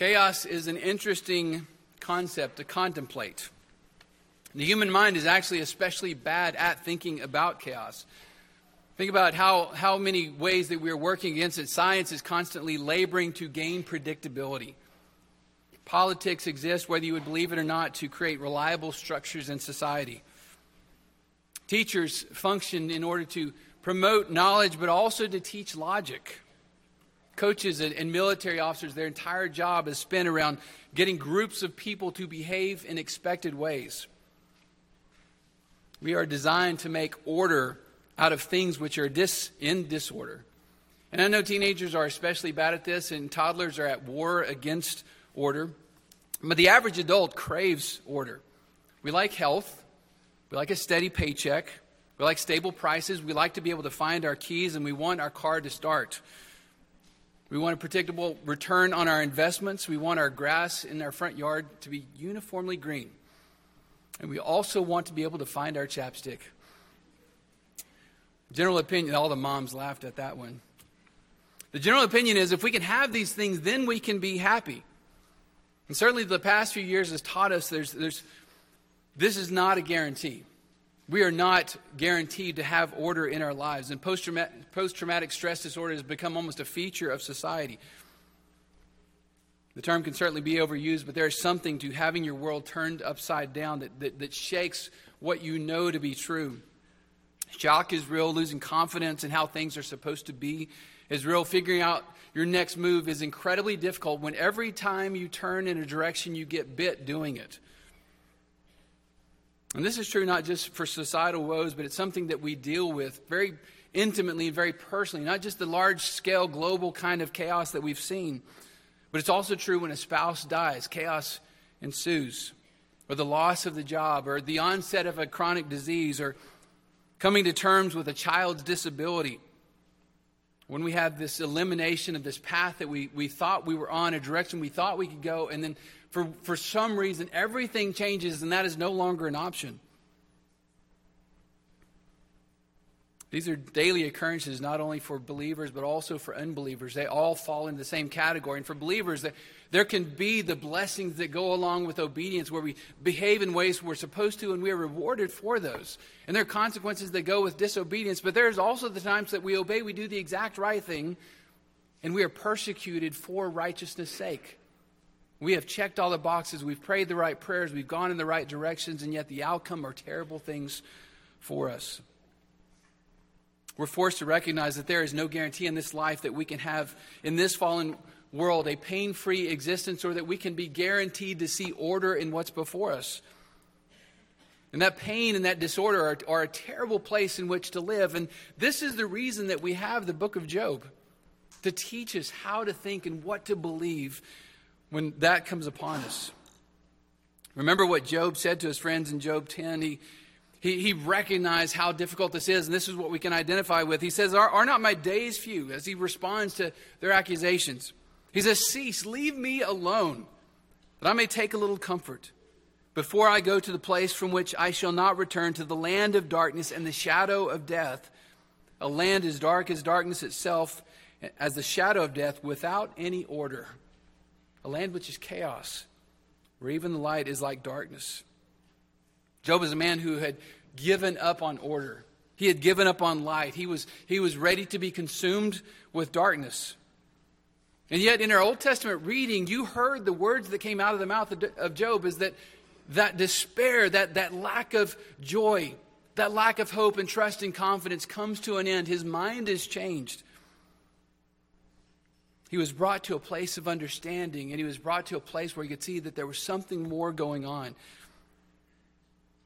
Chaos is an interesting concept to contemplate. The human mind is actually especially bad at thinking about chaos. Think about how, how many ways that we are working against it. Science is constantly laboring to gain predictability. Politics exist, whether you would believe it or not, to create reliable structures in society. Teachers function in order to promote knowledge, but also to teach logic coaches and, military officers, their entire job is spent around getting groups of people to behave in expected ways. We are designed to make order out of things which are dis, in disorder. And I know teenagers are especially bad at this, and toddlers are at war against order. But the average adult craves order. We like health, we like a steady paycheck, we like stable prices, we like to be able to find our keys, and we want our car to start. We want a predictable return on our investments. We want our grass in our front yard to be uniformly green. And we also want to be able to find our chapstick. General opinion, all the moms laughed at that one. The general opinion is if we can have these things, then we can be happy. And certainly the past few years has taught us there's, there's, this is not a guarantee. We are not guaranteed to have order in our lives, and post traumatic stress disorder has become almost a feature of society. The term can certainly be overused, but there is something to having your world turned upside down that, that, that shakes what you know to be true. Shock is real, losing confidence in how things are supposed to be is real. Figuring out your next move is incredibly difficult when every time you turn in a direction, you get bit doing it. And this is true not just for societal woes, but it's something that we deal with very intimately and very personally, not just the large scale global kind of chaos that we've seen, but it's also true when a spouse dies, chaos ensues, or the loss of the job, or the onset of a chronic disease, or coming to terms with a child's disability. When we have this elimination of this path that we, we thought we were on, a direction we thought we could go, and then for, for some reason, everything changes and that is no longer an option. These are daily occurrences, not only for believers, but also for unbelievers. They all fall into the same category. And for believers, there can be the blessings that go along with obedience, where we behave in ways we're supposed to, and we are rewarded for those. And there are consequences that go with disobedience, but there's also the times that we obey, we do the exact right thing, and we are persecuted for righteousness' sake. We have checked all the boxes. We've prayed the right prayers. We've gone in the right directions, and yet the outcome are terrible things for us. We're forced to recognize that there is no guarantee in this life that we can have in this fallen world a pain free existence or that we can be guaranteed to see order in what's before us. And that pain and that disorder are, are, a terrible place in which to live. And this is the reason that we have the book of Job to teach us how to think and what to believe when that comes upon us. Remember what Job said to his friends in Job 10? He, he, he recognized how difficult this is, and this is what we can identify with. He says, are, are not my days few? As he responds to their accusations. He says, Cease, leave me alone, that I may take a little comfort before I go to the place from which I shall not return to the land of darkness and the shadow of death, a land as dark as darkness itself, as the shadow of death, without any order a land which is chaos, where even the light is like darkness. Job is a man who had given up on order. He had given up on light. He was, he was ready to be consumed with darkness. And yet, in our Old Testament reading, you heard the words that came out of the mouth of Job is that that despair, that, that lack of joy, that lack of hope and trust and confidence comes to an end. His mind is changed. He was brought to a place of understanding, and he was brought to a place where he could see that there was something more going on.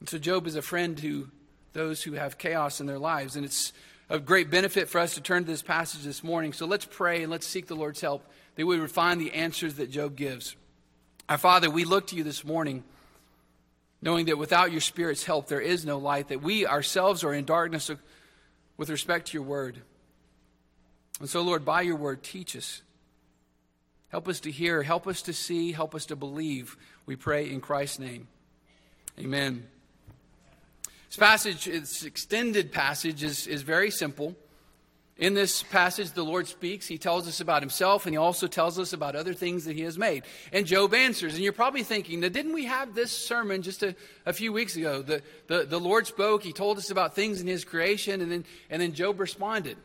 And so, Job is a friend to those who have chaos in their lives, and it's of great benefit for us to turn to this passage this morning. So, let's pray and let's seek the Lord's help that we would find the answers that Job gives. Our Father, we look to you this morning, knowing that without your Spirit's help, there is no light, that we ourselves are in darkness with respect to your word. And so, Lord, by your word, teach us. Help us to hear, help us to see, help us to believe. We pray in Christ's name. Amen. This passage, this extended passage, is, is very simple. In this passage, the Lord speaks. He tells us about himself, and he also tells us about other things that he has made. And Job answers. And you're probably thinking, now, didn't we have this sermon just a, a few weeks ago? The, the, the Lord spoke, he told us about things in his creation, and then, and then Job responded.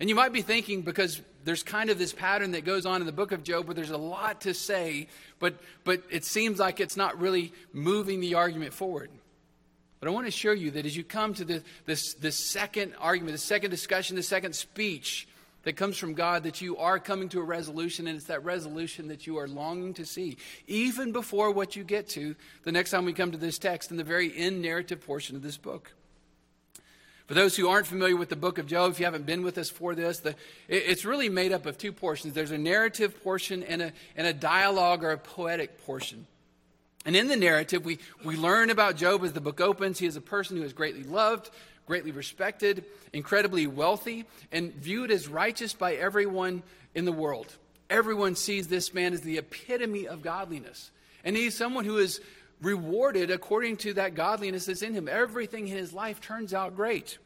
And you might be thinking, because there's kind of this pattern that goes on in the book of Job where there's a lot to say, but, but it seems like it's not really moving the argument forward. But I want to assure you that as you come to the, this, this second argument, the second discussion, the second speech that comes from God, that you are coming to a resolution, and it's that resolution that you are longing to see, even before what you get to the next time we come to this text in the very end narrative portion of this book. For those who aren't familiar with the book of Job, if you haven't been with us for this, the, it, it's really made up of two portions. There's a narrative portion and a, and a dialogue or a poetic portion. And in the narrative, we, we learn about Job as the book opens. He is a person who is greatly loved, greatly respected, incredibly wealthy, and viewed as righteous by everyone in the world. Everyone sees this man as the epitome of godliness. And he's someone who is rewarded according to that godliness that's in him. Everything in his life turns out great.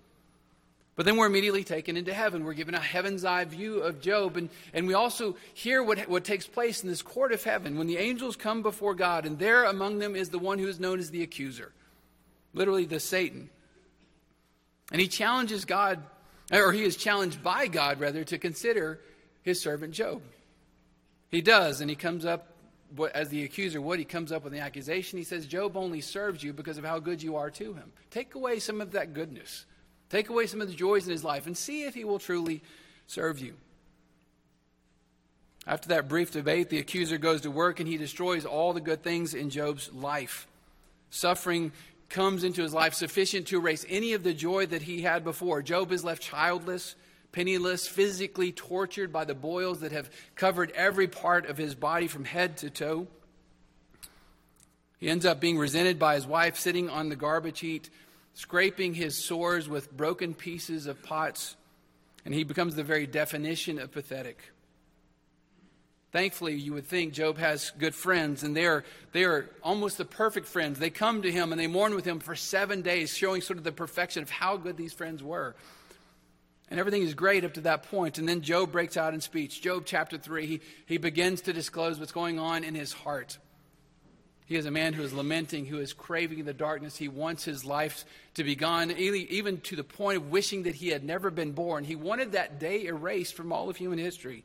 But then we're immediately taken into heaven. We're given a heaven's eye view of Job. And, and we also hear what, what takes place in this court of heaven when the angels come before God, and there among them is the one who is known as the accuser, literally the Satan. And he challenges God, or he is challenged by God, rather, to consider his servant Job. He does, and he comes up as the accuser, what he comes up with the accusation, he says, Job only serves you because of how good you are to him. Take away some of that goodness. Take away some of the joys in his life and see if he will truly serve you. After that brief debate, the accuser goes to work and he destroys all the good things in Job's life. Suffering comes into his life sufficient to erase any of the joy that he had before. Job is left childless, penniless, physically tortured by the boils that have covered every part of his body from head to toe. He ends up being resented by his wife, sitting on the garbage heap, scraping his sores with broken pieces of pots, and he becomes the very definition of pathetic. Thankfully, you would think Job has good friends, and they are, they are almost the perfect friends. They come to him and they mourn with him for seven days, showing sort of the perfection of how good these friends were. And everything is great up to that point. And then Job breaks out in speech. Job chapter 3, he, he begins to disclose what's going on in his heart. He is a man who is lamenting, who is craving the darkness. He wants his life to be gone, even to the point of wishing that he had never been born. He wanted that day erased from all of human history.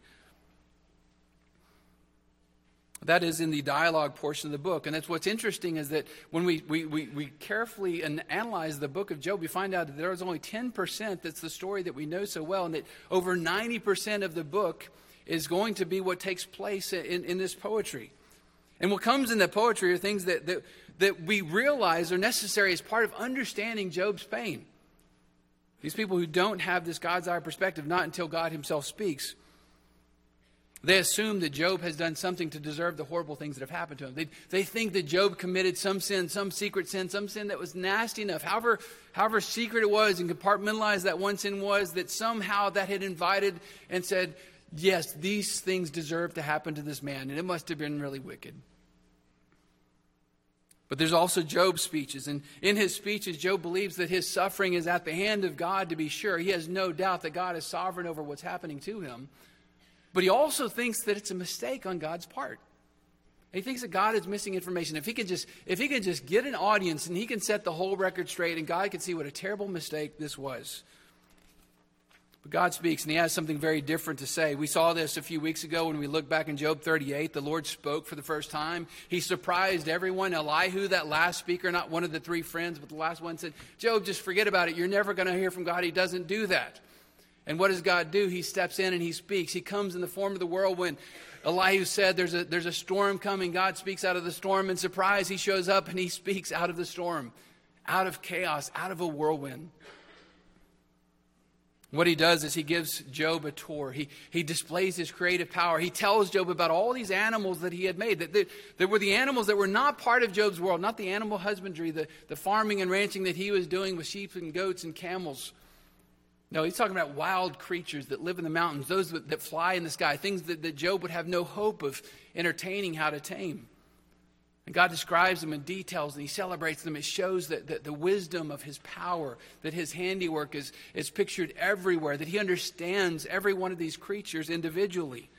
That is in the dialogue portion of the book. And that's what's interesting is that when we, we, we, we carefully analyze the book of Job, we find out that there is only 10% that's the story that we know so well, and that over 90% of the book is going to be what takes place in, in this poetry. And what comes in the poetry are things that, that, that we realize are necessary as part of understanding Job's pain. These people who don't have this God's eye perspective, not until God Himself speaks, they assume that Job has done something to deserve the horrible things that have happened to him. They, they think that Job committed some sin, some secret sin, some sin that was nasty enough, however, however secret it was and compartmentalized that one sin was, that somehow that had invited and said, yes, these things deserve to happen to this man, and it must have been really wicked. But there's also Job's speeches. And in his speeches, Job believes that his suffering is at the hand of God to be sure. He has no doubt that God is sovereign over what's happening to him. But he also thinks that it's a mistake on God's part. He thinks that God is missing information. If he could just if he could just get an audience and he can set the whole record straight and God can see what a terrible mistake this was. But God speaks and he has something very different to say. We saw this a few weeks ago when we looked back in Job 38. The Lord spoke for the first time. He surprised everyone. Elihu, that last speaker, not one of the three friends, but the last one said, Job, just forget about it. You're never going to hear from God. He doesn't do that. And what does God do? He steps in and he speaks. He comes in the form of the whirlwind. Elihu said, there's a, there's a storm coming. God speaks out of the storm. And surprise, he shows up and he speaks out of the storm, out of chaos, out of a whirlwind. What he does is he gives Job a tour. He, he displays his creative power. He tells Job about all these animals that he had made. That, that, that were the animals that were not part of Job's world, not the animal husbandry, the, the farming and ranching that he was doing with sheep and goats and camels. No, he's talking about wild creatures that live in the mountains, those that, fly in the sky, things that, that Job would have no hope of entertaining how to tame. And God describes them in details and He celebrates them. It shows that, that the wisdom of His power, that His handiwork is, is pictured everywhere, that He understands every one of these creatures individually.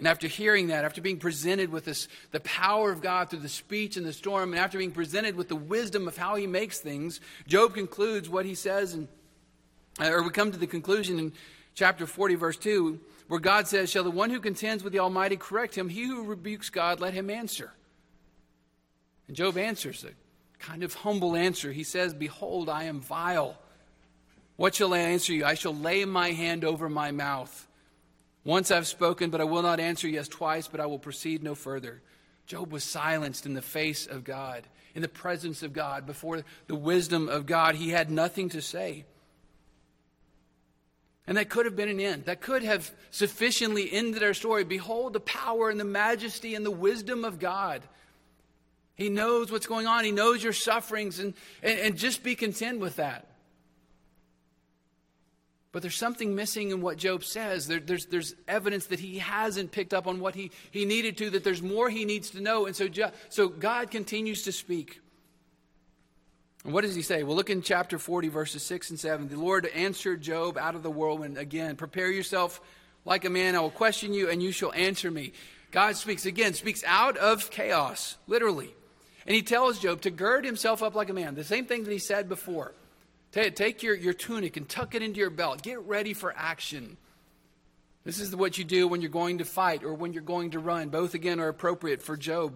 And after hearing that, after being presented with this, the power of God through the speech and the storm, and after being presented with the wisdom of how he makes things, Job concludes what he says, and, uh, or we come to the conclusion in chapter 40, verse 2, where God says, Shall the one who contends with the Almighty correct him? He who rebukes God, let him answer. And Job answers a kind of humble answer. He says, Behold, I am vile. What shall I answer you? I shall lay my hand over my mouth. Once I've spoken, but I will not answer yes twice, but I will proceed no further. Job was silenced in the face of God, in the presence of God, before the wisdom of God. He had nothing to say. And that could have been an end. That could have sufficiently ended our story. Behold the power and the majesty and the wisdom of God. He knows what's going on, He knows your sufferings, and, and, and just be content with that. But there's something missing in what Job says. There, there's, there's evidence that he hasn't picked up on what he, he needed to, that there's more he needs to know. And so, so God continues to speak. And what does he say? Well, look in chapter 40, verses 6 and 7. The Lord answered Job out of the whirlwind again. Prepare yourself like a man. I will question you, and you shall answer me. God speaks again, speaks out of chaos, literally. And he tells Job to gird himself up like a man. The same thing that he said before. Take your, your tunic and tuck it into your belt. Get ready for action. This is what you do when you're going to fight or when you're going to run. Both, again, are appropriate for Job.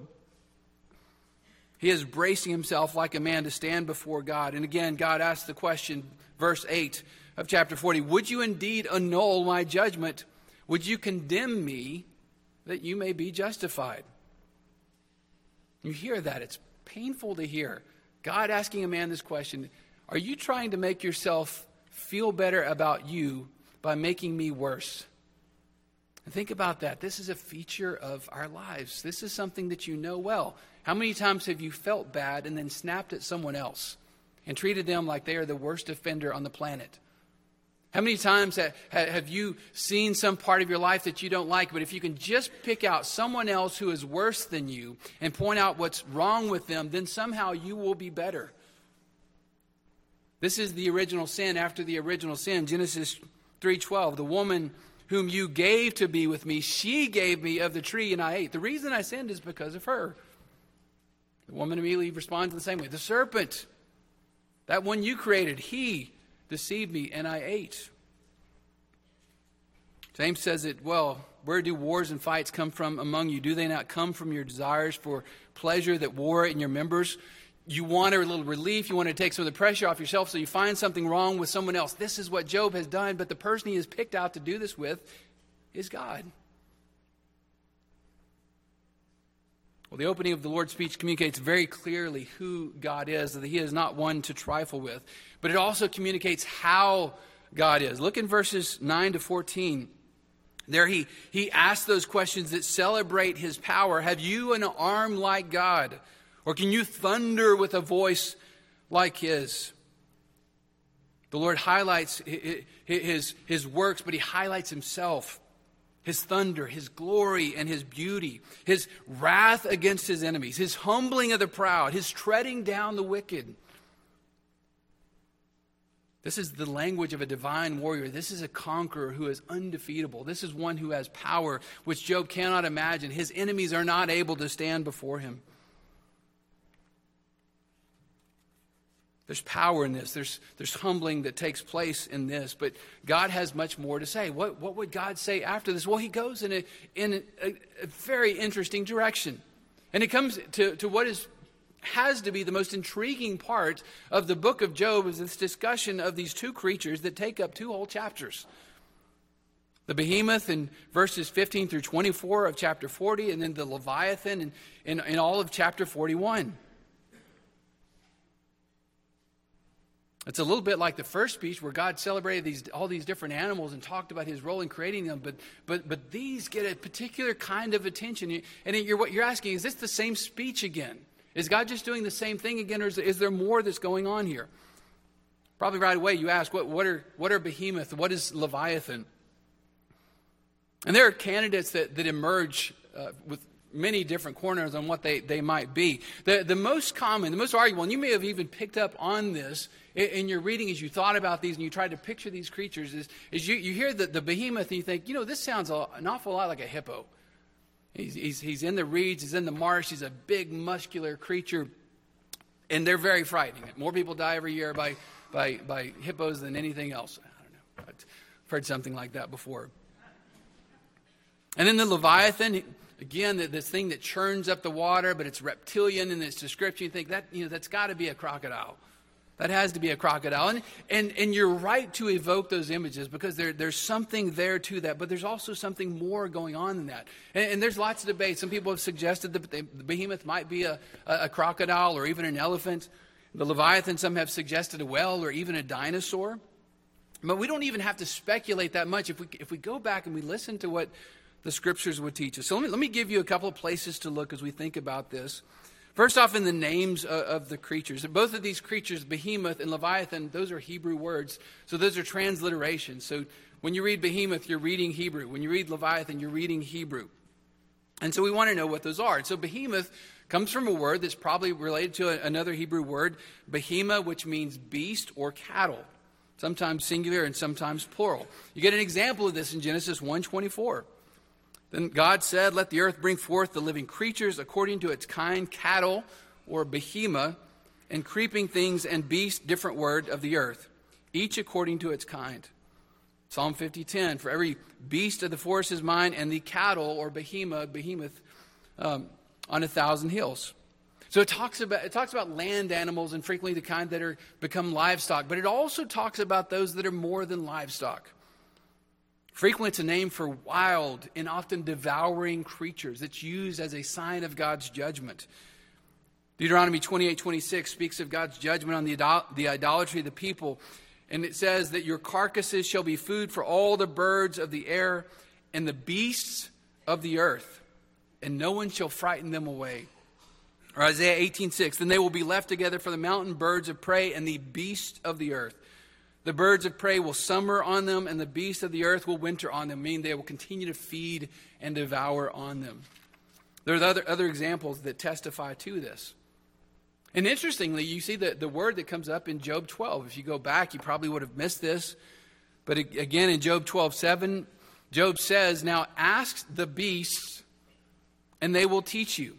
He is bracing himself like a man to stand before God. And again, God asks the question, verse 8 of chapter 40 Would you indeed annul my judgment? Would you condemn me that you may be justified? You hear that. It's painful to hear. God asking a man this question are you trying to make yourself feel better about you by making me worse? And think about that. This is a feature of our lives. This is something that you know well. How many times have you felt bad and then snapped at someone else and treated them like they are the worst offender on the planet? How many times have you seen some part of your life that you don't like, but if you can just pick out someone else who is worse than you and point out what's wrong with them, then somehow you will be better. This is the original sin after the original sin. Genesis 3:12. The woman whom you gave to be with me, she gave me of the tree and I ate. The reason I sinned is because of her. The woman immediately responds in the same way. The serpent, that one you created, he deceived me and I ate. James says it well. Where do wars and fights come from among you? Do they not come from your desires for pleasure that war in your members? You want a little relief, you want to take some of the pressure off yourself, so you find something wrong with someone else. This is what Job has done, but the person he has picked out to do this with is God. Well, the opening of the Lord's speech communicates very clearly who God is, that he is not one to trifle with, but it also communicates how God is. Look in verses 9 to 14. There he, he asks those questions that celebrate his power. Have you an arm like God? Or can you thunder with a voice like his? The Lord highlights his, his works, but he highlights himself his thunder, his glory, and his beauty, his wrath against his enemies, his humbling of the proud, his treading down the wicked. This is the language of a divine warrior. This is a conqueror who is undefeatable. This is one who has power, which Job cannot imagine. His enemies are not able to stand before him. There's power in this. There's, there's humbling that takes place in this. But God has much more to say. What, what would God say after this? Well, he goes in a, in a, a very interesting direction. And it comes to, to what is, has to be the most intriguing part of the book of Job is this discussion of these two creatures that take up two whole chapters. The behemoth in verses 15 through 24 of chapter 40, and then the Leviathan in, in, in all of chapter 41. It's a little bit like the first speech where God celebrated these, all these different animals and talked about his role in creating them, but, but, but these get a particular kind of attention. And you're, what you're asking, is this the same speech again? Is God just doing the same thing again, or is, is there more that's going on here? Probably right away you ask, what, what, are, what are behemoth? What is Leviathan? And there are candidates that, that emerge uh, with many different corners on what they, they might be. The, the most common, the most arguable, and you may have even picked up on this in, in your reading as you thought about these and you tried to picture these creatures, is, is you, you hear the, the behemoth and you think, you know, this sounds an awful lot like a hippo. He's, he's, he's in the reeds, he's in the marsh, he's a big, muscular creature, and they're very frightening. More people die every year by, by, by hippos than anything else. I don't know. I've heard something like that before. And then the Leviathan, again, this thing that churns up the water, but it's reptilian in its description. You think that, you know, that's got to be a crocodile. That has to be a crocodile. And, and, and you're right to evoke those images because there, there's something there to that, but there's also something more going on than that. And, and there's lots of debate. Some people have suggested that the behemoth might be a, a, a crocodile or even an elephant. The Leviathan, some have suggested a whale or even a dinosaur. But we don't even have to speculate that much if we, if we go back and we listen to what the scriptures would teach us. So let me, let me give you a couple of places to look as we think about this. First off, in the names of, of the creatures. Both of these creatures, behemoth and leviathan, those are Hebrew words. So those are transliterations. So when you read behemoth, you're reading Hebrew. When you read leviathan, you're reading Hebrew. And so we want to know what those are. And So behemoth comes from a word that's probably related to a, another Hebrew word, behema, which means beast or cattle, sometimes singular and sometimes plural. You get an example of this in Genesis 1:24. Then God said, Let the earth bring forth the living creatures according to its kind, cattle or behemoth, and creeping things and beasts, different word of the earth, each according to its kind. Psalm 50:10, for every beast of the forest is mine, and the cattle or behemoth, behemoth, um, on a thousand hills. So it talks about it talks about land animals and frequently the kind that are become livestock, but it also talks about those that are more than livestock. Frequently, it's a name for wild and often devouring creatures. It's used as a sign of God's judgment. Deuteronomy 28 26 speaks of God's judgment on the, idol- the idolatry of the people. And it says that your carcasses shall be food for all the birds of the air and the beasts of the earth, and no one shall frighten them away. Or Isaiah 18 6, then they will be left together for the mountain birds of prey and the beasts of the earth. The birds of prey will summer on them, and the beasts of the earth will winter on them, meaning they will continue to feed and devour on them. There are other, other examples that testify to this. And interestingly, you see the, the word that comes up in Job 12. If you go back, you probably would have missed this. But again, in Job 12 7, Job says, Now ask the beasts, and they will teach you.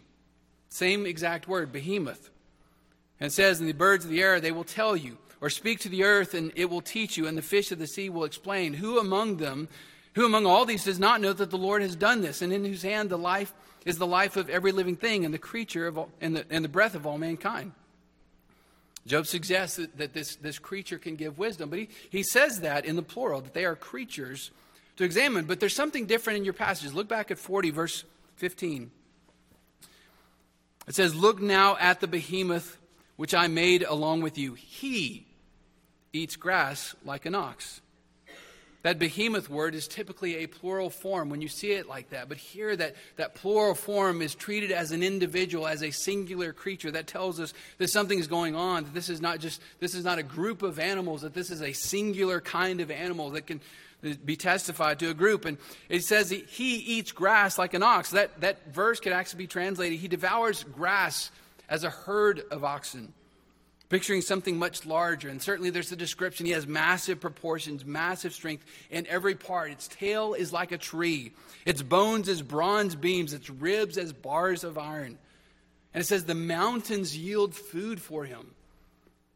Same exact word, behemoth. And it says, And the birds of the air, they will tell you. Or speak to the earth, and it will teach you, and the fish of the sea will explain. Who among them, who among all these does not know that the Lord has done this, and in whose hand the life is the life of every living thing, and the creature of all, and, the, and the breath of all mankind? Job suggests that, that this, this creature can give wisdom, but he, he says that in the plural, that they are creatures to examine. But there's something different in your passages. Look back at 40, verse 15. It says, Look now at the behemoth which I made along with you. He eats grass like an ox. That behemoth word is typically a plural form when you see it like that. But here, that, that plural form is treated as an individual, as a singular creature. That tells us that something is going on, that this is not just, this is not a group of animals, that this is a singular kind of animal that can be testified to a group. And it says he, he eats grass like an ox. That, that verse could actually be translated, he devours grass as a herd of oxen, picturing something much larger. And certainly there's the description. He has massive proportions, massive strength in every part. Its tail is like a tree, its bones as bronze beams, its ribs as bars of iron. And it says the mountains yield food for him.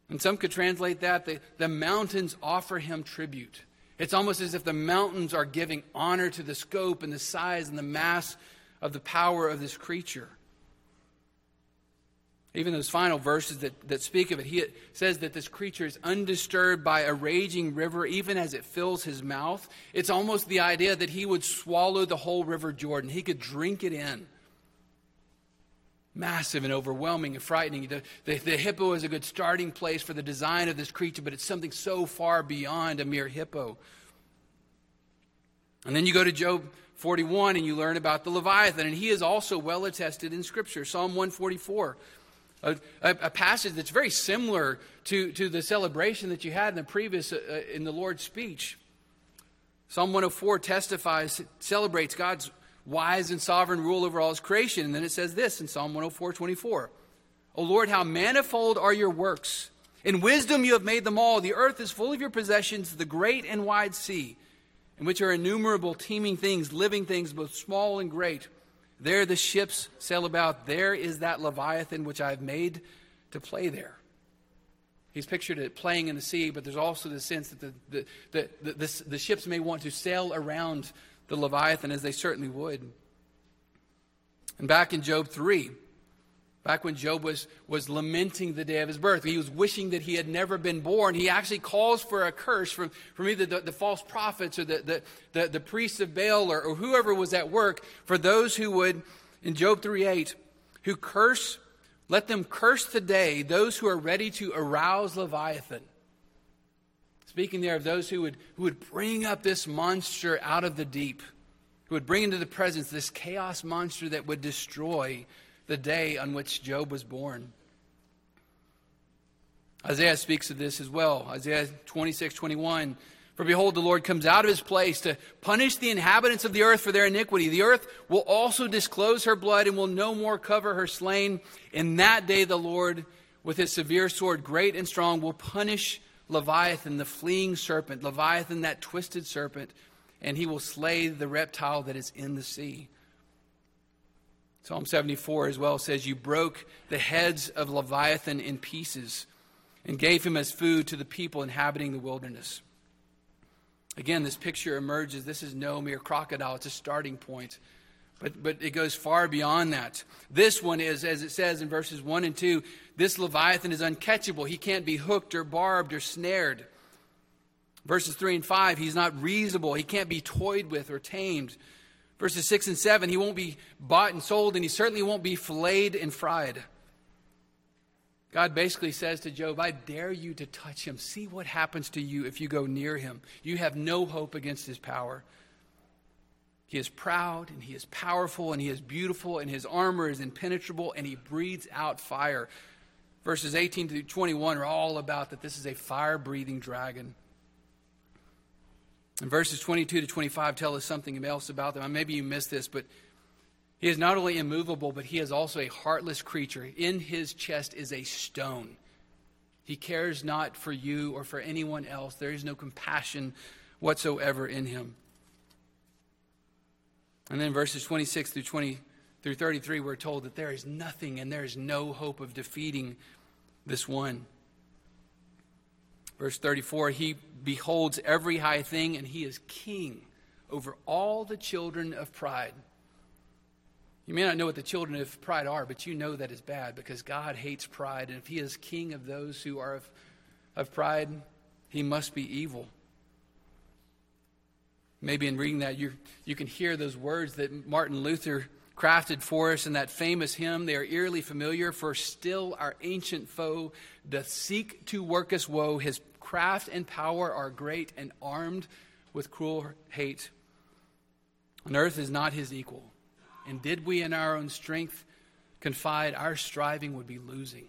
And some could translate that the, the mountains offer him tribute. It's almost as if the mountains are giving honor to the scope and the size and the mass of the power of this creature. Even those final verses that, that speak of it, he says that this creature is undisturbed by a raging river, even as it fills his mouth. It's almost the idea that he would swallow the whole river Jordan, he could drink it in. Massive and overwhelming and frightening. The, the, the hippo is a good starting place for the design of this creature, but it's something so far beyond a mere hippo. And then you go to Job 41 and you learn about the Leviathan, and he is also well attested in Scripture. Psalm 144 a, a, passage that's very similar to, to the celebration that you had in the previous, uh, uh in the Lord's speech. Psalm 104 testifies, celebrates God's wise and sovereign rule over all his creation. And then it says this in Psalm 104 24. O Lord, how manifold are your works! In wisdom you have made them all. The earth is full of your possessions, the great and wide sea, in which are innumerable teeming things, living things, both small and great. There the ships sail about. There is that Leviathan which I have made to play there. He's pictured it playing in the sea, but there's also the sense that the, the, the, the, the, the ships may want to sail around the Leviathan, as they certainly would. And back in Job 3, back when Job was, was lamenting the day of his birth, he was wishing that he had never been born. He actually calls for a curse from, from either the, the false prophets or the, the, the, the priests of Baal or, or whoever was at work for those who would, in Job 3 8, who curse let them curse today those who are ready to arouse Leviathan. Speaking there of those who would, who would bring up this monster out of the deep, who would bring into the presence this chaos monster that would destroy the day on which Job was born. Isaiah speaks of this as well. Isaiah 26, 21 for behold, the Lord comes out of his place to punish the inhabitants of the earth for their iniquity. The earth will also disclose her blood and will no more cover her slain. In that day, the Lord, with his severe sword, great and strong, will punish Leviathan, the fleeing serpent, Leviathan, that twisted serpent, and he will slay the reptile that is in the sea. Psalm 74 as well says, You broke the heads of Leviathan in pieces and gave him as food to the people inhabiting the wilderness. Again, this picture emerges. This is no mere crocodile, it's a starting point. But, but it goes far beyond that. This one is, as it says in verses 1 and 2, this Leviathan is uncatchable. He can't be hooked or barbed or snared. Verses 3 and 5, he's not reasonable. He can't be toyed with or tamed. Verses 6 and 7, he won't be bought and sold, and he certainly won't be filleted and fried. God basically says to Job, I dare you to touch him. See what happens to you if you go near him. You have no hope against his power. He is proud and he is powerful and he is beautiful and his armor is impenetrable and he breathes out fire. Verses 18 to 21 are all about that this is a fire breathing dragon. And verses 22 to 25 tell us something else about them. Maybe you missed this, but he is not only immovable, but he is also a heartless creature. In his chest is a stone. He cares not for you or for anyone else. There is no compassion whatsoever in him. And then verses 26 through 20 through 33 we're told that there is nothing and there is no hope of defeating this one. Verse 34 he beholds every high thing and he is king over all the children of pride. You may not know what the children of pride are, but you know that is bad because God hates pride. And if He is king of those who are of, of pride, He must be evil. Maybe in reading that, you, you can hear those words that Martin Luther crafted for us in that famous hymn. They are eerily familiar. For still our ancient foe doth seek to work us woe. His craft and power are great and armed with cruel hate. On earth is not his equal. And did we in our own strength confide, our striving would be losing.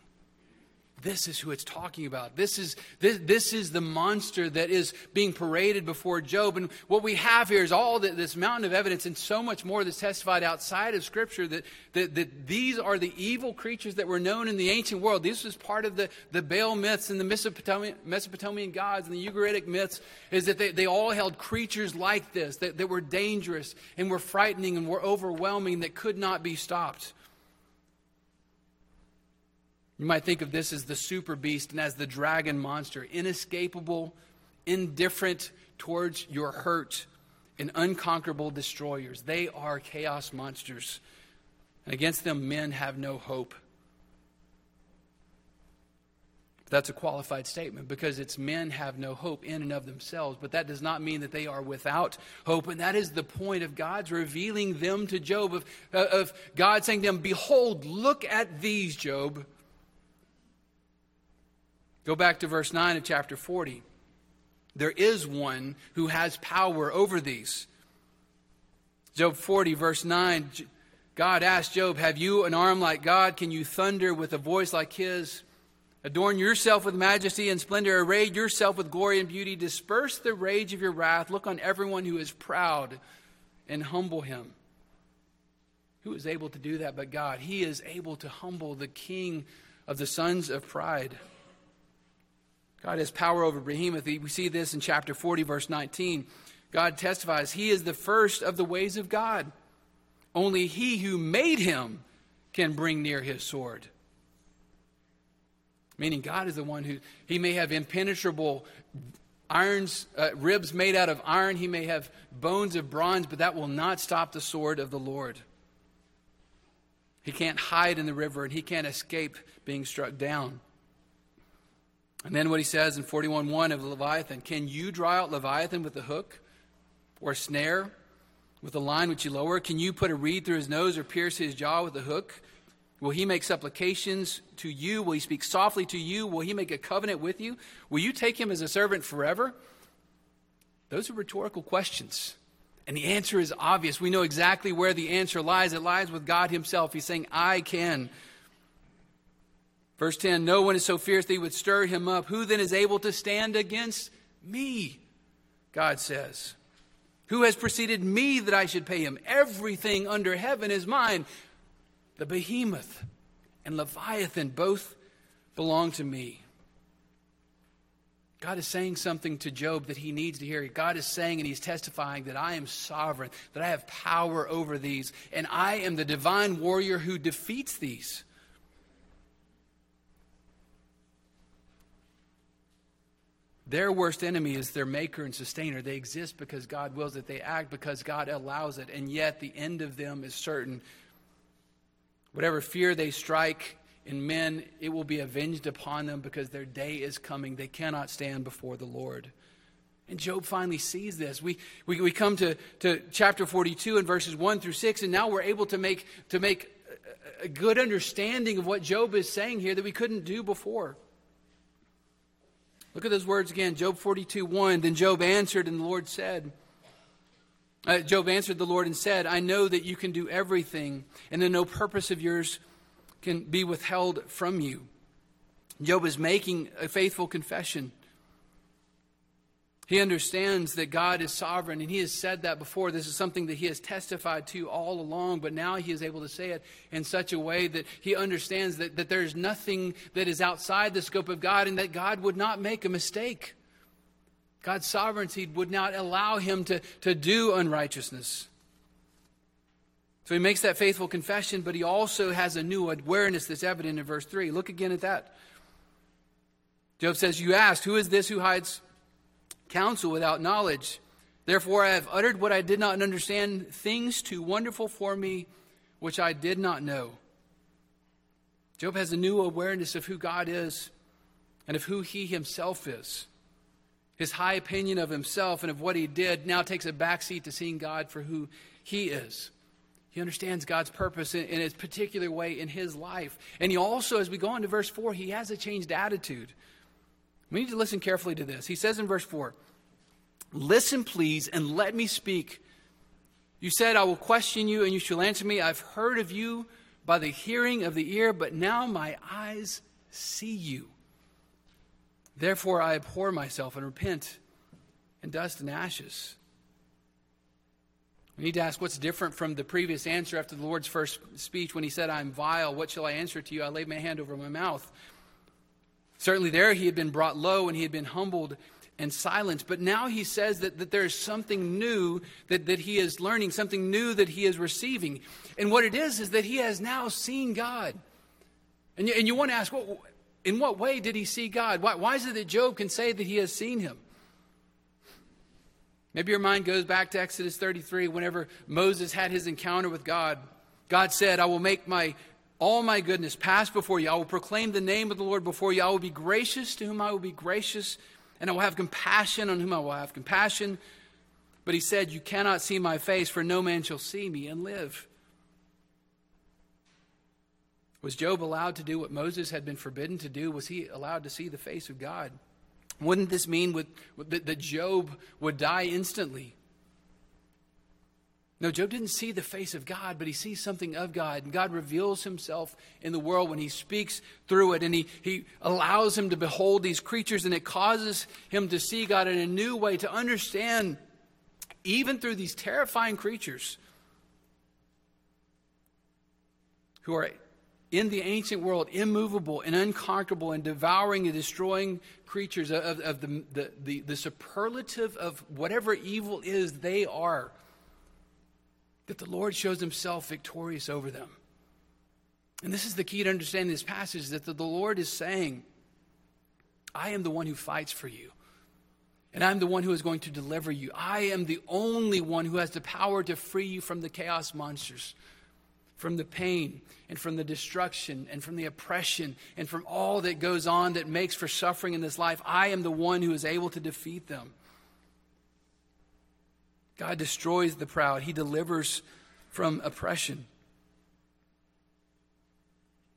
This is who it's talking about. This is, this, this is the monster that is being paraded before Job. And what we have here is all the, this mountain of evidence and so much more that's testified outside of Scripture that, that, that these are the evil creatures that were known in the ancient world. This was part of the, the Baal myths and the Mesopotamian, Mesopotamian gods and the Ugaritic myths, is that they, they all held creatures like this that, that were dangerous and were frightening and were overwhelming that could not be stopped. You might think of this as the super beast and as the dragon monster, inescapable, indifferent towards your hurt, and unconquerable destroyers. They are chaos monsters. And against them, men have no hope. That's a qualified statement because it's men have no hope in and of themselves, but that does not mean that they are without hope. And that is the point of God's revealing them to Job, of, of God saying to them, Behold, look at these, Job. Go back to verse 9 of chapter 40. There is one who has power over these. Job 40, verse 9, God asked Job, Have you an arm like God? Can you thunder with a voice like his? Adorn yourself with majesty and splendor. Array yourself with glory and beauty. Disperse the rage of your wrath. Look on everyone who is proud and humble him. Who is able to do that but God? He is able to humble the king of the sons of pride. God has power over behemoth. We see this in chapter 40, verse 19. God testifies, He is the first of the ways of God. Only he who made him can bring near his sword. Meaning, God is the one who, he may have impenetrable irons, uh, ribs made out of iron, he may have bones of bronze, but that will not stop the sword of the Lord. He can't hide in the river and he can't escape being struck down. And then what he says in 41:1 of Leviathan, can you draw out Leviathan with a hook or a snare with a line which you lower? Can you put a reed through his nose or pierce his jaw with a hook? Will he make supplications to you? Will he speak softly to you? Will he make a covenant with you? Will you take him as a servant forever? Those are rhetorical questions. And the answer is obvious. We know exactly where the answer lies. It lies with God Himself. He's saying, I can. Verse 10 No one is so fierce that he would stir him up. Who then is able to stand against me? God says. Who has preceded me that I should pay him? Everything under heaven is mine. The behemoth and Leviathan both belong to me. God is saying something to Job that he needs to hear. God is saying and he's testifying that I am sovereign, that I have power over these, and I am the divine warrior who defeats these. Their worst enemy is their maker and sustainer. They exist because God wills it, they act because God allows it, and yet the end of them is certain. Whatever fear they strike in men, it will be avenged upon them because their day is coming. They cannot stand before the Lord. And Job finally sees this. We, we, we come to, to chapter 42 and verses 1 through 6, and now we're able to make, to make a good understanding of what Job is saying here that we couldn't do before. Look at those words again. Job 42 1. Then Job answered, and the Lord said, uh, Job answered the Lord and said, I know that you can do everything, and that no purpose of yours can be withheld from you. Job is making a faithful confession. He understands that God is sovereign, and he has said that before. This is something that he has testified to all along, but now he is able to say it in such a way that he understands that, that there is nothing that is outside the scope of God and that God would not make a mistake. God's sovereignty would not allow him to, to do unrighteousness. So he makes that faithful confession, but he also has a new awareness that's evident in verse 3. Look again at that. Job says, You asked, Who is this who hides counsel without knowledge. Therefore, I have uttered what I did not understand, things too wonderful for me, which I did not know. Job has a new awareness of who God is and of who he himself is. His high opinion of himself and of what he did now takes a backseat to seeing God for who he is. He understands God's purpose in, in a particular way in his life. And he also, as we go on to verse 4, he has a changed attitude. We need to listen carefully to this. He says in verse 4 Listen, please, and let me speak. You said, I will question you, and you shall answer me. I've heard of you by the hearing of the ear, but now my eyes see you. Therefore, I abhor myself and repent in dust and ashes. We need to ask what's different from the previous answer after the Lord's first speech when he said, I'm vile. What shall I answer to you? I laid my hand over my mouth. Certainly, there he had been brought low and he had been humbled and silenced. But now he says that, that there's something new that, that he is learning, something new that he is receiving. And what it is, is that he has now seen God. And you, and you want to ask, well, in what way did he see God? Why, why is it that Job can say that he has seen him? Maybe your mind goes back to Exodus 33 whenever Moses had his encounter with God. God said, I will make my all my goodness pass before you. I will proclaim the name of the Lord before you. I will be gracious to whom I will be gracious, and I will have compassion on whom I will have compassion. But he said, You cannot see my face, for no man shall see me and live. Was Job allowed to do what Moses had been forbidden to do? Was he allowed to see the face of God? Wouldn't this mean with, that, that Job would die instantly? No, Job didn't see the face of God, but he sees something of God. And God reveals himself in the world when he speaks through it. And he, he allows him to behold these creatures, and it causes him to see God in a new way, to understand, even through these terrifying creatures, who are in the ancient world, immovable and unconquerable and devouring and destroying creatures of, of the, the, the, the superlative of whatever evil is they are, that the Lord shows himself victorious over them. And this is the key to understanding this passage that the, the Lord is saying, I am the one who fights for you. And I'm the one who is going to deliver you. I am the only one who has the power to free you from the chaos monsters from the pain and from the destruction and from the oppression and from all that goes on that makes for suffering in this life. I am the one who is able to defeat them. God destroys the proud, He delivers from oppression.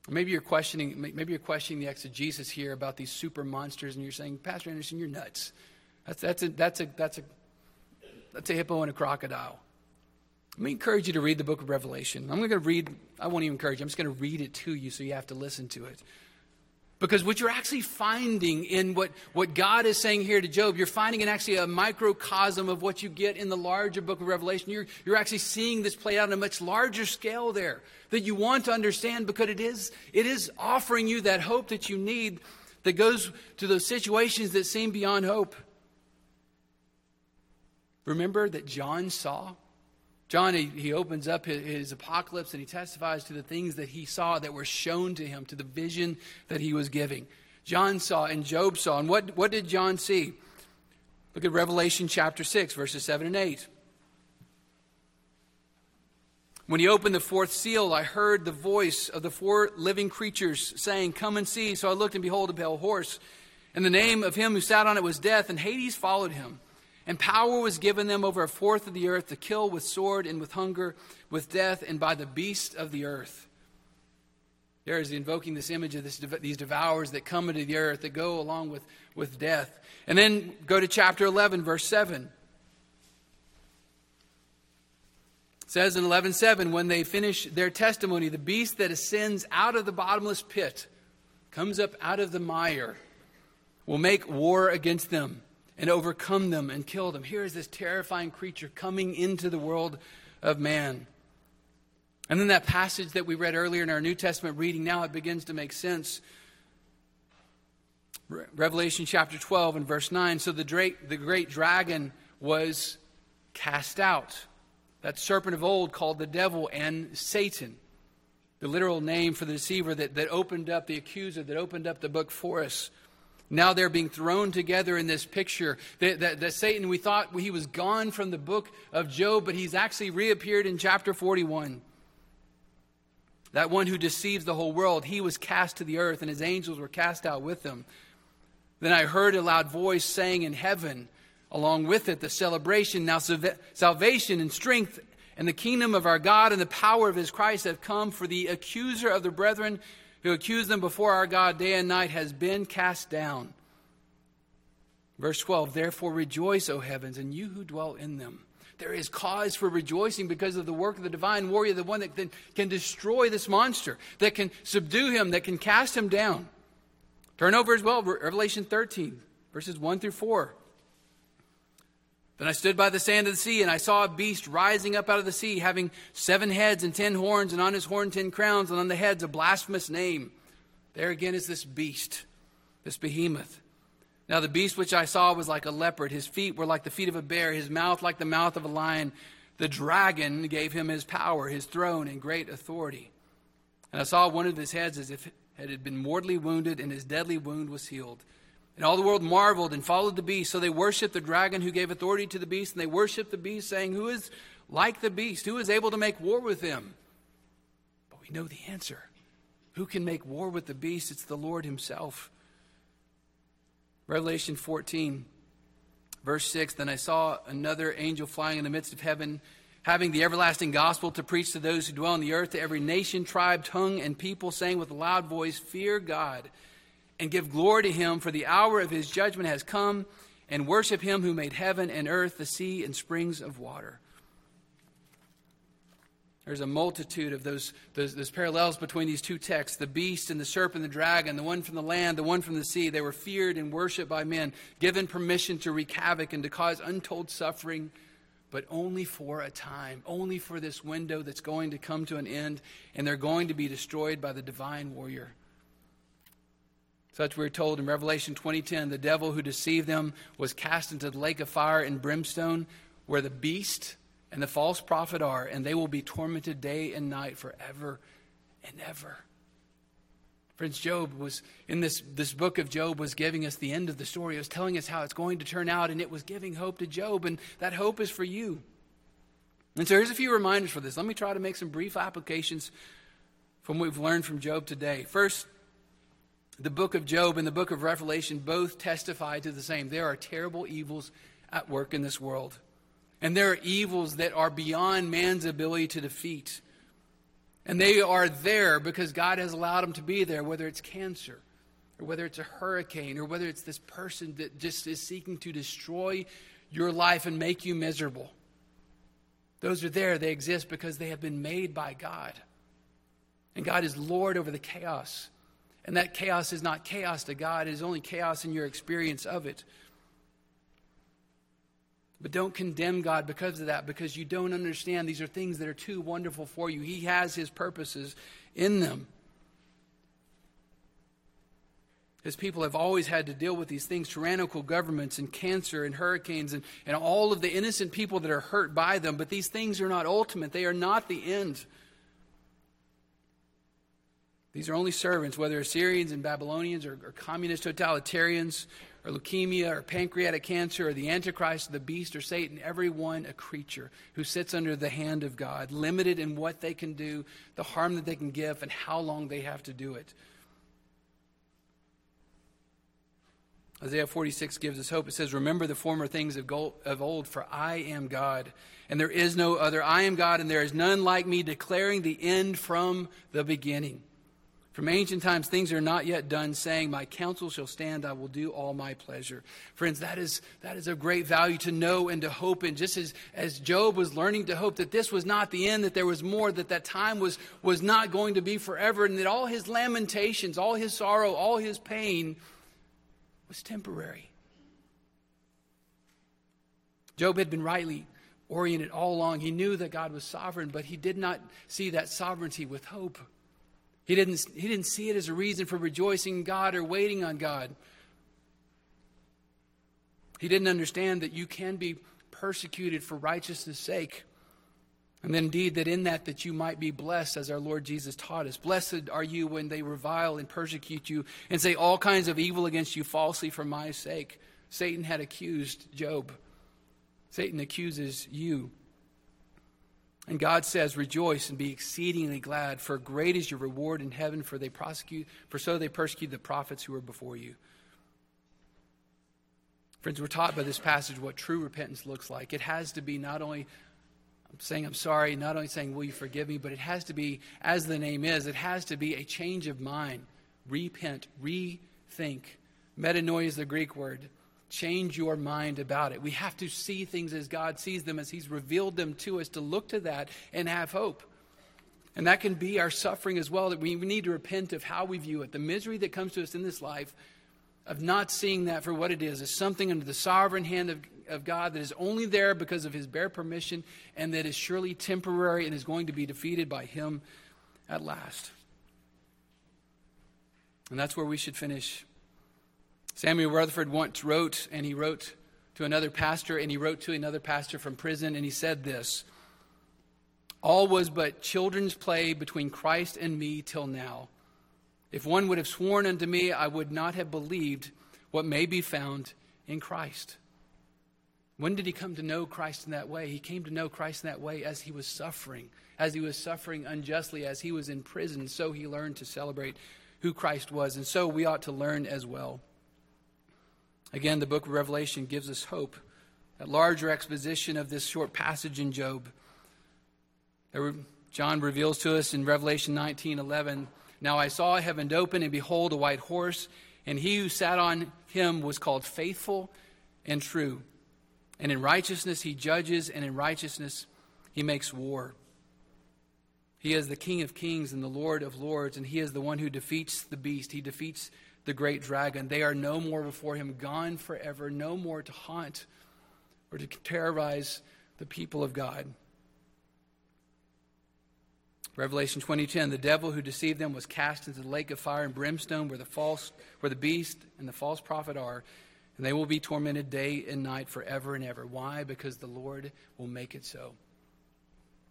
Maybe you're questioning, maybe you're questioning the exegesis here about these super monsters, and you're saying, Pastor Anderson, you're nuts. That's, that's, a, that's, a, that's, a, that's a hippo and a crocodile. Let me encourage you to read the book of Revelation. I'm going to read, I won't even encourage you, I'm just going to read it to you so you have to listen to it. Because what you're actually finding in what, what God is saying here to Job, you're finding in actually a microcosm of what you get in the larger book of Revelation. You're, you're actually seeing this play out on a much larger scale there that you want to understand because it is, it is offering you that hope that you need that goes to those situations that seem beyond hope. Remember that John saw John, he, he opens up his, his, apocalypse and he testifies to the things that he saw that were shown to him, to the vision that he was giving. John saw and Job saw. And what, what did John see? Look at Revelation chapter 6, verses 7 and 8. When he opened the fourth seal, I heard the voice of the four living creatures saying, Come and see. So I looked, and behold, a pale horse. And the name of him who sat on it was Death, and Hades followed him. And power was given them over a fourth of the earth to kill with sword and with hunger, with death, and by the beast of the earth. There is invoking this image of this, these devourers that come into the earth, that go along with, with death. And then go to chapter 11, verse 7. It says in 11:7 when they finish their testimony the beast that ascends out of the bottomless pit comes up out of the mire will make war against them and overcome them and kill them. Here is this terrifying creature coming into the world of man. And then that passage that we read earlier in our New Testament reading, now it begins to make sense. Revelation chapter 12 and verse 9. So the the great dragon was cast out. That serpent of old called the devil and Satan. The literal name for the deceiver that, that opened up, the accuser that opened up the book for us. Now they're being thrown together in this picture. That, that, that, Satan, we thought he was gone from the book of Job, but he's actually reappeared in chapter 41. That one who deceives the whole world, he was cast to the earth, and his angels were cast out with him. Then I heard a loud voice saying in heaven, along with it, the celebration, now salvation and strength and the kingdom of our God and the power of his Christ have come, for the accuser of the brethren who accused them before our God day and night has been cast down. Verse 12, therefore rejoice, O heavens, and you who dwell in them. There is cause for rejoicing because of the work of the divine warrior, the one that can destroy this monster, that can subdue him, that can cast him down. Turn over as well, Revelation 13, verses 1 through 4. Then I stood by the sand of the sea, and I saw a beast rising up out of the sea, having seven heads and ten horns, and on his horn ten crowns, and on the heads a blasphemous name. There again is this beast, this behemoth. Now the beast which I saw was like a leopard. His feet were like the feet of a bear, his mouth like the mouth of a lion. The dragon gave him his power, his throne, and great authority. And I saw one of his heads as if it had been mortally wounded, and his deadly wound was healed. And all the world marveled and followed the beast. So they worshiped the dragon who gave authority to the beast, and they worshiped the beast, saying, Who is like the beast? Who is able to make war with him? But we know the answer. Who can make war with the beast? It's the Lord himself. Revelation 14, verse 6 Then I saw another angel flying in the midst of heaven, having the everlasting gospel to preach to those who dwell on the earth, to every nation, tribe, tongue, and people, saying with a loud voice, Fear God and give glory to him, for the hour of his judgment has come, and worship him who made heaven and earth, the sea, and springs of water. There's a multitude of those, those, those, parallels between these two texts the beast and the serpent, the dragon, the one from the land, the one from the sea. They were feared and worshiped by men, given permission to wreak havoc and to cause untold suffering but only for a time, only for this window that's going to come to an end, and they're going to be destroyed by the divine warrior. Such we're told in Revelation 20:10, the devil who deceived them was cast into the lake of fire and brimstone, where the beast and the false prophet are, and they will be tormented day and night forever and ever. Friends, Job was in this, this book of Job was giving us the end of the story. It was telling us how it's going to turn out, and it was giving hope to Job, and that hope is for you. And so here's a few reminders for this. Let me try to make some brief applications from what we've learned from Job today. First, the book of Job and the book of Revelation both testify to the same. There are terrible evils at work in this world. And there are evils that are beyond man's ability to defeat. And they are there because God has allowed them to be there, whether it's cancer, or whether it's a hurricane, or whether it's this person that just is seeking to destroy your life and make you miserable. Those are there. They exist because they have been made by God. And God is Lord over the chaos. And that chaos is not chaos to God, it is only chaos in your experience of it. But don't condemn God because of that, because you don't understand these are things that are too wonderful for you. He has His purposes in them. His people have always had to deal with these things tyrannical governments and cancer and hurricanes and, and all of the innocent people that are hurt by them. But these things are not ultimate, they are not the end. These are only servants, whether Assyrians and Babylonians or, or communist totalitarians or leukemia or pancreatic cancer or the Antichrist or the beast or Satan, everyone a creature who sits under the hand of God, limited in what they can do, the harm that they can give, and how long they have to do it. Isaiah 46 gives us hope. It says, Remember the former things of, old, for I am God, and there is no other. I am God, and there is none like me, declaring the end from the beginning. From ancient times, things are not yet done, saying, My counsel shall stand, I will do all my pleasure. Friends, that is, that is of great value to know and to hope. And just as, as Job was learning to hope that this was not the end, that there was more, that that time was, was not going to be forever, and that all his lamentations, all his sorrow, all his pain was temporary. Job had been rightly oriented all along. He knew that God was sovereign, but he did not see that sovereignty with hope. He didn't, he didn't see it as a reason for rejoicing in God or waiting on God. He didn't understand that you can be persecuted for righteousness' sake. And then indeed that in that that you might be blessed as our Lord Jesus taught us. Blessed are you when they revile and persecute you and say all kinds of evil against you falsely for my sake. Satan had accused Job. Satan accuses you. And God says, Rejoice and be exceedingly glad, for great is your reward in heaven, for they prosecute, for so they persecute the prophets who were before you. Friends, we're taught by this passage what true repentance looks like. It has to be not only I'm saying I'm sorry, not only saying, Will you forgive me, but it has to be, as the name is, it has to be a change of mind. Repent, rethink. Metanoia is the Greek word change your mind about it. We have to see things as God sees them, as He's revealed them to us, to look to that and have hope. And that can be our suffering as well, that we need to repent of how we view it. The misery that comes to us in this life of not seeing that for what it is, is something under the sovereign hand of, of God that is only there because of His bare permission and that is surely temporary and is going to be defeated by Him at last. And that's where we should finish Samuel Rutherford once wrote, and he wrote to another pastor, and he wrote to another pastor from prison, and he said this All was but children's play between Christ and me till now. If one would have sworn unto me, I would not have believed what may be found in Christ. When did he come to know Christ in that way? He came to know Christ in that way as he was suffering, as he was suffering unjustly, as he was in prison. So he learned to celebrate who Christ was, and so we ought to learn as well. Again, the book of Revelation gives us hope. A larger exposition of this short passage in Job. John reveals to us in Revelation 19 11, Now I saw heaven open, and behold, a white horse, and he who sat on him was called faithful and true. And in righteousness he judges, and in righteousness he makes war. He is the King of kings and the Lord of lords, and he is the one who defeats the beast. He defeats the great dragon. They are no more before him, gone forever, no more to haunt or to terrorize the people of God. Revelation 20:10 The devil who deceived them was cast into the lake of fire and brimstone where the false where the beast and the false prophet are and they will be tormented day and night forever and ever. Why? Because the Lord will make it so.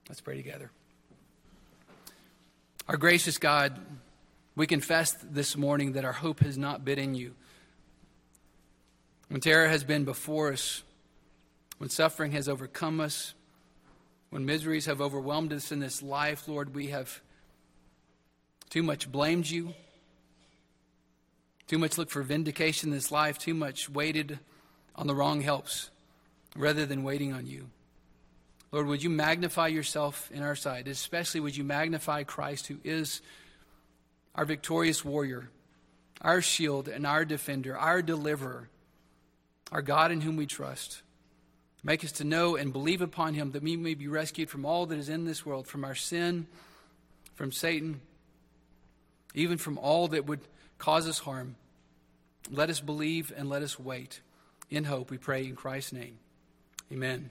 Let's pray together. Our gracious God, we confess this morning that our hope has not been in you. When terror has been before us, when suffering has overcome us, when miseries have overwhelmed us in this life, Lord, we have too much blamed you, too much looked for vindication in this life, too much waited on the wrong helps rather than waiting on you. Lord, would you magnify yourself in our sight? Especially would you magnify Christ, who is our victorious warrior, our shield and our defender, our deliverer, our God in whom we trust. Make us to know and believe upon him that we may be rescued from all that is in this world, from our sin, from Satan, even from all that would cause us harm. Let us believe and let us wait. In hope, we pray in Christ's name. Amen.